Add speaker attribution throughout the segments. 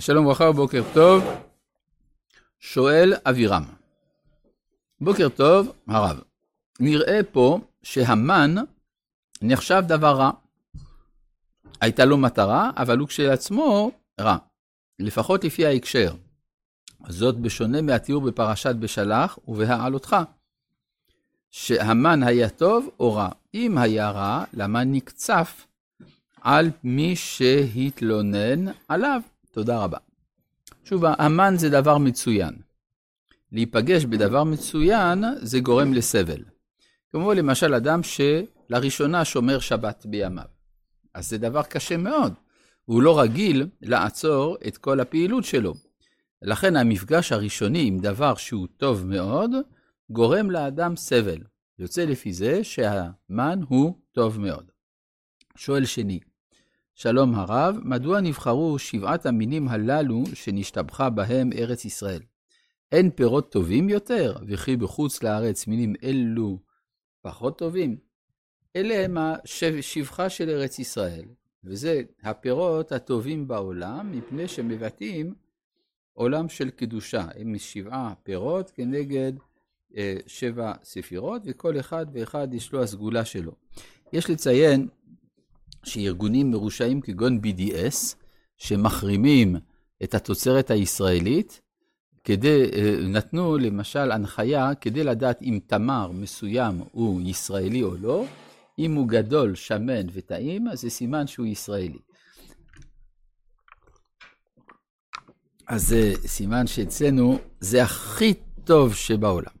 Speaker 1: שלום וברכה ובוקר טוב. שואל אבירם. בוקר טוב, הרב. נראה פה שהמן נחשב דבר רע. הייתה לו מטרה, אבל הוא כשלעצמו רע. לפחות לפי ההקשר. זאת בשונה מהתיאור בפרשת בשלח ובהעלותך. שהמן היה טוב או רע. אם היה רע, למה נקצף על מי שהתלונן עליו? תודה רבה. שוב, המן זה דבר מצוין. להיפגש בדבר מצוין זה גורם לסבל. כמו למשל אדם שלראשונה שומר שבת בימיו. אז זה דבר קשה מאוד. הוא לא רגיל לעצור את כל הפעילות שלו. לכן המפגש הראשוני עם דבר שהוא טוב מאוד, גורם לאדם סבל. יוצא לפי זה שהמן הוא טוב מאוד. שואל שני, שלום הרב, מדוע נבחרו שבעת המינים הללו שנשתבחה בהם ארץ ישראל? אין פירות טובים יותר, וכי בחוץ לארץ מינים אלו פחות טובים? אלה הם השבחה של ארץ ישראל, וזה הפירות הטובים בעולם, מפני שמבטאים עולם של קדושה. הם שבעה פירות כנגד אה, שבע ספירות, וכל אחד ואחד יש לו הסגולה שלו. יש לציין שארגונים מרושעים כגון BDS, שמחרימים את התוצרת הישראלית, כדי, אה, נתנו למשל הנחיה כדי לדעת אם תמר מסוים הוא ישראלי או לא, אם הוא גדול, שמן וטעים, אז זה סימן שהוא ישראלי. אז זה סימן שאצלנו זה הכי טוב שבעולם.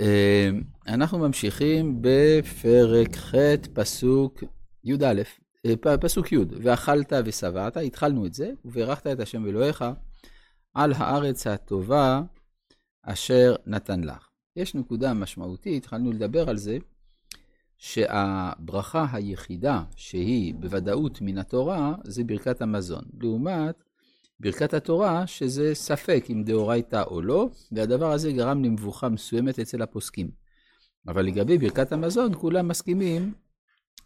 Speaker 1: אה, אנחנו ממשיכים בפרק ח', פסוק י"א, אה, פסוק י', ואכלת ושבעת, התחלנו את זה, וברכת את השם אלוהיך על הארץ הטובה אשר נתן לך. יש נקודה משמעותית, התחלנו לדבר על זה, שהברכה היחידה שהיא בוודאות מן התורה, זה ברכת המזון. לעומת ברכת התורה, שזה ספק אם דאורייתא או לא, והדבר הזה גרם למבוכה מסוימת אצל הפוסקים. אבל לגבי ברכת המזון, כולם מסכימים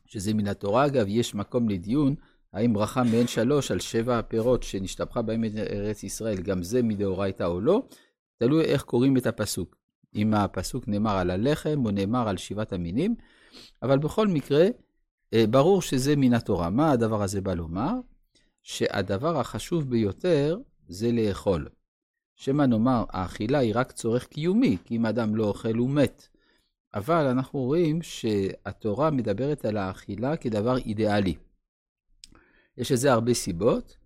Speaker 1: שזה מן התורה אגב, יש מקום לדיון, האם ברכה מעין שלוש על שבע הפירות שנשתבחה בהם ארץ ישראל, גם זה מדאורייתא או לא, תלוי איך קוראים את הפסוק. אם הפסוק נאמר על הלחם או נאמר על שבעת המינים, אבל בכל מקרה, אה, ברור שזה מן התורה. מה הדבר הזה בא לומר? שהדבר החשוב ביותר זה לאכול. שמא נאמר, האכילה היא רק צורך קיומי, כי אם אדם לא אוכל הוא מת. אבל אנחנו רואים שהתורה מדברת על האכילה כדבר אידיאלי. יש לזה הרבה סיבות.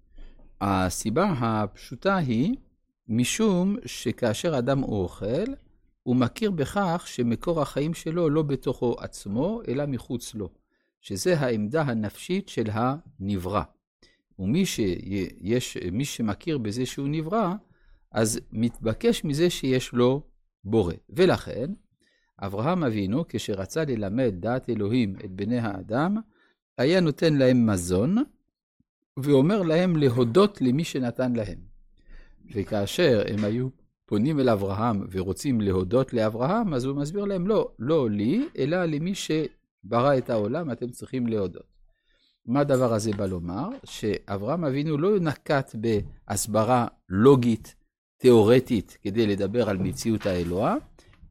Speaker 1: הסיבה הפשוטה היא משום שכאשר אדם אוכל, הוא מכיר בכך שמקור החיים שלו לא בתוכו עצמו, אלא מחוץ לו, שזה העמדה הנפשית של הנברא. ומי שיש, מי שמכיר בזה שהוא נברא, אז מתבקש מזה שיש לו בורא. ולכן, אברהם אבינו, כשרצה ללמד דעת אלוהים את בני האדם, היה נותן להם מזון, ואומר להם להודות למי שנתן להם. וכאשר הם היו פונים אל אברהם ורוצים להודות לאברהם, אז הוא מסביר להם, לא, לא לי, אלא למי שברא את העולם, אתם צריכים להודות. מה הדבר הזה בא לומר? שאברהם אבינו לא נקט בהסברה לוגית, תיאורטית, כדי לדבר על מציאות האלוה,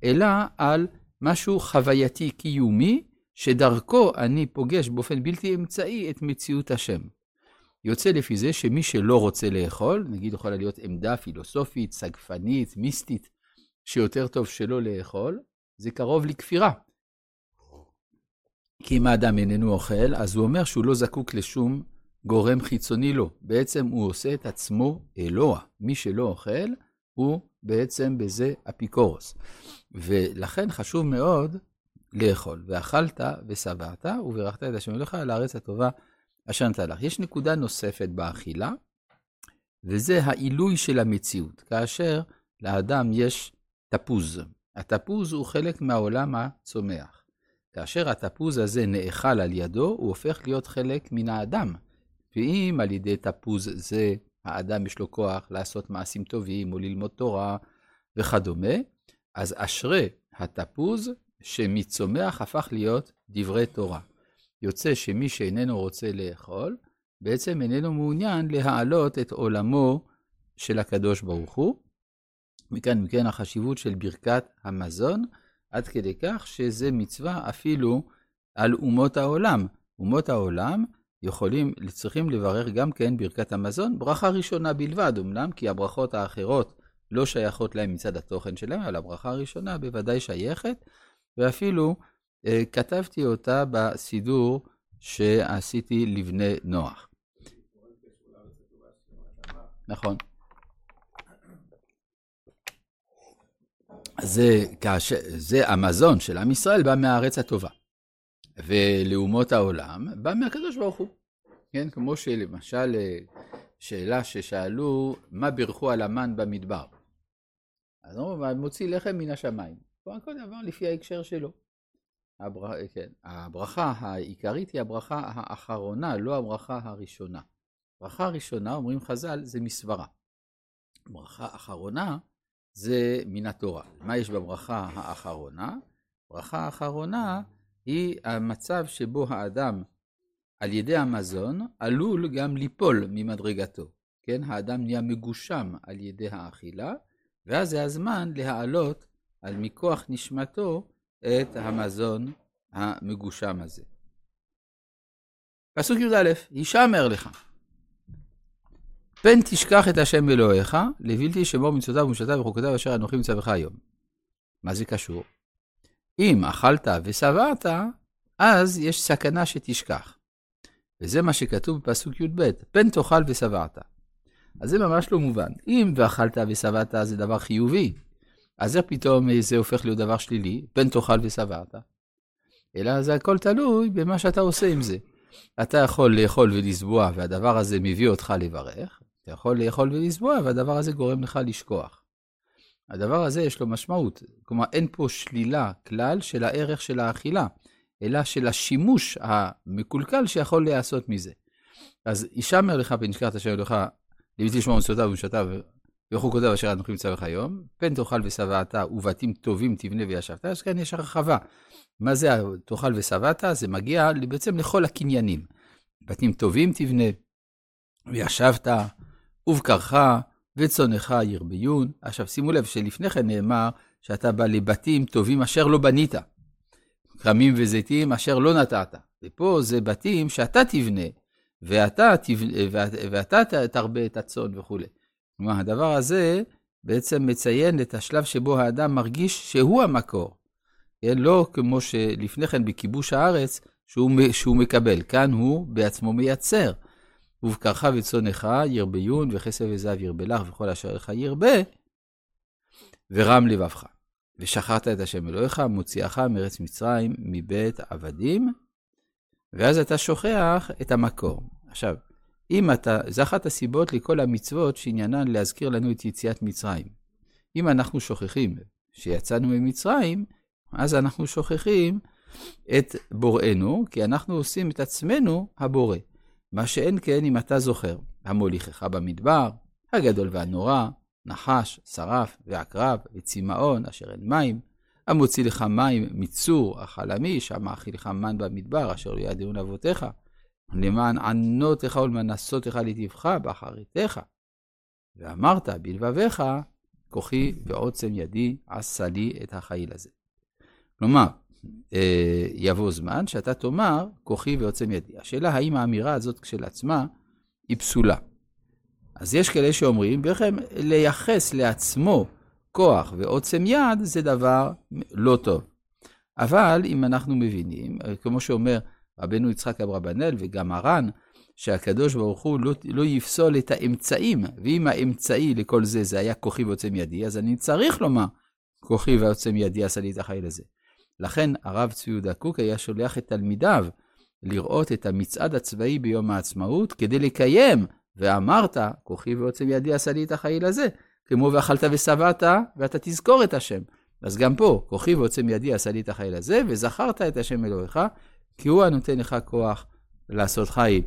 Speaker 1: אלא על משהו חווייתי קיומי, שדרכו אני פוגש באופן בלתי אמצעי את מציאות השם. יוצא לפי זה שמי שלא רוצה לאכול, נגיד יכולה להיות עמדה פילוסופית, סגפנית, מיסטית, שיותר טוב שלא לאכול, זה קרוב לכפירה. כי אם האדם איננו אוכל, אז הוא אומר שהוא לא זקוק לשום גורם חיצוני לו. בעצם הוא עושה את עצמו אלוה. מי שלא אוכל, הוא בעצם בזה אפיקורוס. ולכן חשוב מאוד לאכול. ואכלת ושבעת, וברכת את השם אלוהיך על הארץ הטובה אשר נתן לך. יש נקודה נוספת באכילה, וזה העילוי של המציאות. כאשר לאדם יש תפוז. התפוז הוא חלק מהעולם הצומח. כאשר התפוז הזה נאכל על ידו, הוא הופך להיות חלק מן האדם. ואם על ידי תפוז זה האדם יש לו כוח לעשות מעשים טובים או ללמוד תורה וכדומה, אז אשרי התפוז שמצומח הפך להיות דברי תורה. יוצא שמי שאיננו רוצה לאכול, בעצם איננו מעוניין להעלות את עולמו של הקדוש ברוך הוא. מכאן, מכן החשיבות של ברכת המזון, עד כדי כך שזה מצווה אפילו על אומות העולם. אומות העולם יכולים, צריכים לברך גם כן ברכת המזון, ברכה ראשונה בלבד, אמנם כי הברכות האחרות לא שייכות להם מצד התוכן שלהם, אבל הברכה הראשונה בוודאי שייכת, ואפילו אה, כתבתי אותה בסידור שעשיתי לבני נוח. נכון. זה, כאשר, זה המזון של עם ישראל בא מהארץ הטובה. ולאומות העולם בא מהקדוש ברוך הוא. כן, כמו שלמשל אה, שאלה ששאלו, מה בירכו על המן במדבר? אז הוא מוציא לחם מן השמיים. כל דבר לפי ההקשר שלו. הבר... כן. הברכה העיקרית היא הברכה האחרונה, לא הברכה הראשונה. ברכה הראשונה, אומרים חז"ל, זה מסברה. ברכה אחרונה זה מן התורה. מה יש בברכה האחרונה? ברכה האחרונה היא המצב שבו האדם, על ידי המזון, עלול גם ליפול ממדרגתו. כן, האדם נהיה מגושם על ידי האכילה, ואז זה הזמן להעלות על מכוח נשמתו את המזון המגושם הזה. פסוק י"א, הישמר לך. פן תשכח את השם אלוהיך, לבלתי שמור מצוותיו ומשתתיו וחוקותיו אשר אנוכי מצווך היום. מה זה קשור? אם אכלת ושבעת, אז יש סכנה שתשכח. וזה מה שכתוב בפסוק י"ב, פן תאכל ושבעת. אז זה ממש לא מובן. אם ואכלת ושבעת זה דבר חיובי, אז איך פתאום זה הופך להיות דבר שלילי? פן תאכל ושבעת. אלא זה הכל תלוי במה שאתה עושה עם זה. אתה יכול לאכול ולסבוע, והדבר הזה מביא אותך לברך. אתה יכול לאכול ולסבוע, והדבר הזה גורם לך לשכוח. הדבר הזה יש לו משמעות. כלומר, אין פה שלילה כלל של הערך של האכילה, אלא של השימוש המקולקל שיכול להיעשות מזה. אז ישמר לך פנשכת אשר אלוהיך, לבלתי לשמור מצוותיו ומשתיו וחוקותיו אשר אנוכי מצווה לך היום, פן תאכל ושבעת ובתים טובים תבנה וישבת, אז כאן יש הרחבה. מה זה תאכל ושבעת? זה מגיע בעצם לכל הקניינים. בתים טובים תבנה, וישבת, ובקרך, וצונך ירביון. עכשיו שימו לב שלפני כן נאמר שאתה בא לבתים טובים אשר לא בנית, כרמים וזיתים אשר לא נטעת. ופה זה בתים שאתה תבנה, ואתה, תבנה, ואתה תרבה את הצאן וכולי. כלומר, הדבר הזה בעצם מציין את השלב שבו האדם מרגיש שהוא המקור. כן? לא כמו שלפני כן בכיבוש הארץ, שהוא, שהוא מקבל. כאן הוא בעצמו מייצר. ובקרך וצונך ירביון וכסף וזהב ירבה לך וכל אשר לך ירבה, ורם לבבך. ושכחת את השם אלוהיך, מוציאך מארץ מצרים, מבית עבדים, ואז אתה שוכח את המקור. עכשיו, אם אתה, זה אחת הסיבות לכל המצוות שעניינן להזכיר לנו את יציאת מצרים. אם אנחנו שוכחים שיצאנו ממצרים, אז אנחנו שוכחים את בוראנו, כי אנחנו עושים את עצמנו הבורא. מה שאין כן אם אתה זוכר, המוליכך במדבר, הגדול והנורא, נחש, שרף ועקרב וצמאון אשר אין מים, המוציא לך מים מצור החלמי, שם מאכיל לך מן במדבר, אשר לא ידעון אבותיך, למען ענותך ולמנסותך לטבך באחריתך. ואמרת בלבביך, כוחי ועוצם ידי עשה לי את החיל הזה. כלומר, יבוא זמן שאתה תאמר, כוחי ועוצם ידי. השאלה האם האמירה הזאת כשלעצמה היא פסולה. אז יש כאלה שאומרים, בכם לייחס לעצמו כוח ועוצם יד זה דבר לא טוב. אבל אם אנחנו מבינים, כמו שאומר רבנו יצחק אברבנאל וגם הר"ן, שהקדוש ברוך הוא לא, לא יפסול את האמצעים, ואם האמצעי לכל זה זה היה כוחי ועוצם ידי, אז אני צריך לומר, כוחי ועוצם ידי עשה לי את החיל הזה. לכן הרב צבי יהודה קוק היה שולח את תלמידיו לראות את המצעד הצבאי ביום העצמאות כדי לקיים, ואמרת, כוחי ועוצם ידי עשה לי את החיל הזה, כמו ואכלת ושבעת, ואתה תזכור את השם. אז גם פה, כוחי ועוצם ידי עשה לי את החיל הזה, וזכרת את השם אלוהיך, כי הוא הנותן לך כוח לעשות חיל,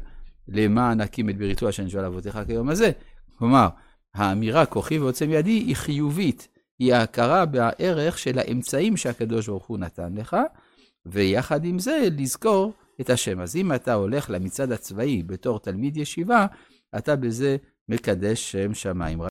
Speaker 1: למען נקים את בריתו אשר נשבע לאבותיך כיום הזה. כלומר, האמירה כוחי ועוצם ידי היא חיובית, היא ההכרה בערך של האמצעים שהקדוש ברוך הוא נתן לך, ויחד עם זה לזכור את השם. אז אם אתה הולך למצעד הצבאי בתור תלמיד ישיבה, אתה בזה מקדש שם שמיים.